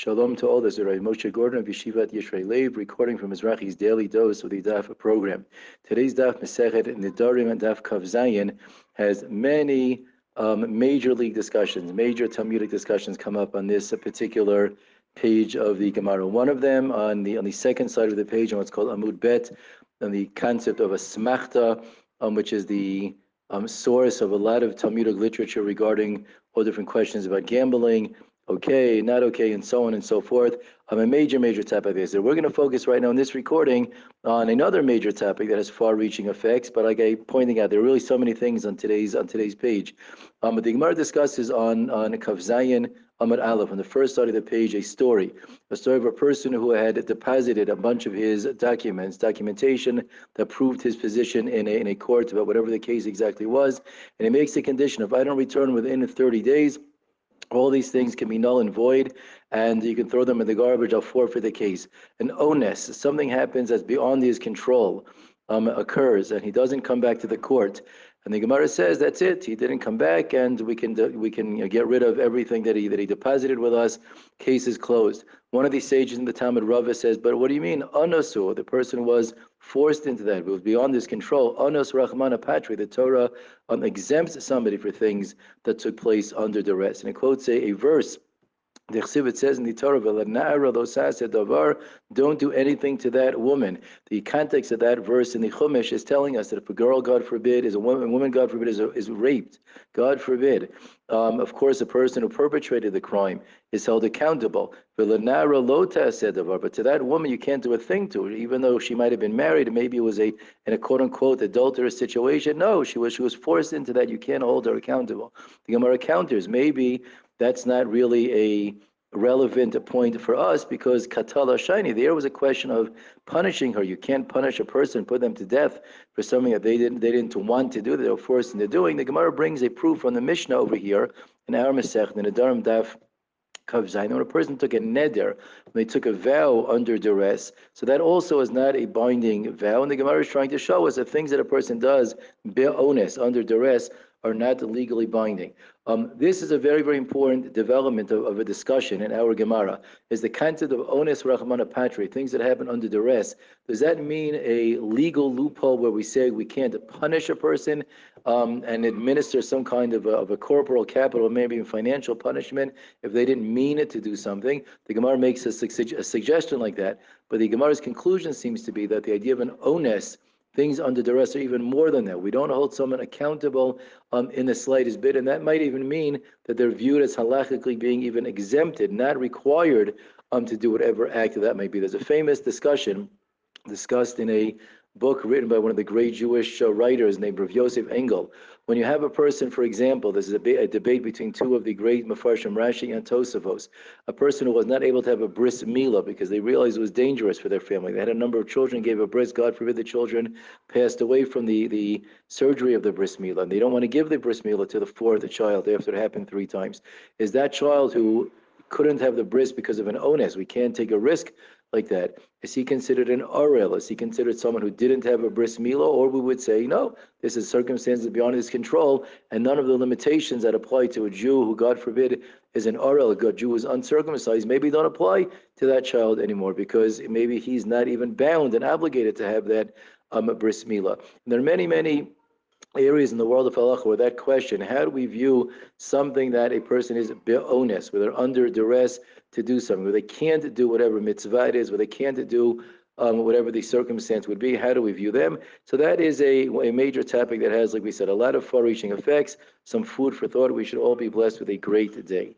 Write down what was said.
Shalom to all. This is Rabbi Moshe Gordon of Yeshivat Yisrael Lev, recording from Mizrachi's daily dose of the Daf program. Today's Daf Masechet Nedarim and Daf Kav Zayin has many um, major league discussions, major Talmudic discussions come up on this particular page of the Gemara. One of them on the on the second side of the page, on what's called Amud Bet, on the concept of asmachta, um, which is the um, source of a lot of Talmudic literature regarding all different questions about gambling okay, not okay, and so on and so forth. I'm a major, major topic this. We're going to focus right now in this recording on another major topic that has far-reaching effects. But like I pointing out, there are really so many things on today's on today's page. Um, but the Gemara discusses on on Kav Zayin Amud Aleph on the first side of the page a story, a story of a person who had deposited a bunch of his documents, documentation that proved his position in a in a court about whatever the case exactly was, and he makes the condition if I don't return within 30 days all these things can be null and void, and you can throw them in the garbage. I'll forfeit the case. An onus, something happens that's beyond his control, um, occurs, and he doesn't come back to the court. And the Gemara says that's it. He didn't come back, and we can we can get rid of everything that he that he deposited with us. Case is closed. One of these sages in the Talmud Rava says, but what do you mean anasu? The person was forced into that. It was beyond his control. Anas Rahmana Patri. The Torah um, exempts somebody for things that took place under duress. And it quotes a, a verse the Chsivit says in the Torah, don't do anything to that woman. The context of that verse in the Chumash is telling us that if a girl, God forbid, is a woman, woman God forbid, is, is raped, God forbid, um, of course, the person who perpetrated the crime is held accountable. But to that woman, you can't do a thing to her, even though she might have been married. Maybe it was a in a quote unquote adulterous situation. No, she was she was forced into that. You can't hold her accountable. The Gemara counters maybe that's not really a relevant point for us because katala shani there was a question of punishing her. You can't punish a person put them to death for something that they didn't they didn't want to do they were forced into doing. The gemara brings a proof from the mishnah over here in our masech in Nedarim daf Kav when a person took a neder, they took a vow under duress, so that also is not a binding vow. And the Gemara is trying to show us that things that a person does, be'ones, under duress, are not legally binding. Um, this is a very, very important development of, of, a discussion in our Gemara, is the concept of onus rahmana patri, things that happen under duress. Does that mean a legal loophole where we say we can't punish a person um, and administer some kind of a, of a corporal capital, maybe even financial punishment, if they didn't mean it to do something? The Gemara makes a, a suggestion like that, but the Gemara's conclusion seems to be that the idea of an onus things under duress are even more than that. We don't hold someone accountable um, in the slightest bit, and that might even mean that they're viewed as halachically being even exempted, not required um, to do whatever act that might be. There's a famous discussion discussed in a book written by one of the great Jewish uh, writers named Rav Yosef Engel. When you have a person, for example, this is a, a debate between two of the great Mefarshim, Rashi and Tosafos, a person who was not able to have a bris milah because they realized it was dangerous for their family. They had a number of children, gave a bris, God forbid the children passed away from the, the surgery of the bris milah, and they don't want to give the bris milah to the fourth child after it happened three times. Is that child who couldn't have the bris because of an onus. We can't take a risk like that. Is he considered an Arel? Is he considered someone who didn't have a bris milah? Or we would say, no, this is circumstances beyond his control, and none of the limitations that apply to a Jew who, God forbid, is an Arel, a Jew who is uncircumcised, maybe don't apply to that child anymore because maybe he's not even bound and obligated to have that um, bris milah. There are many, many areas in the world of halacha where that question, how do we view something that a person is be'ones, where they're under duress to do something, where they can't do whatever mitzvah it is, where they can't do um, whatever the circumstance would be, how do we view them? So that is a, a major topic that has, like we said, a lot of far-reaching effects, some food for thought. We should all be blessed with a great day.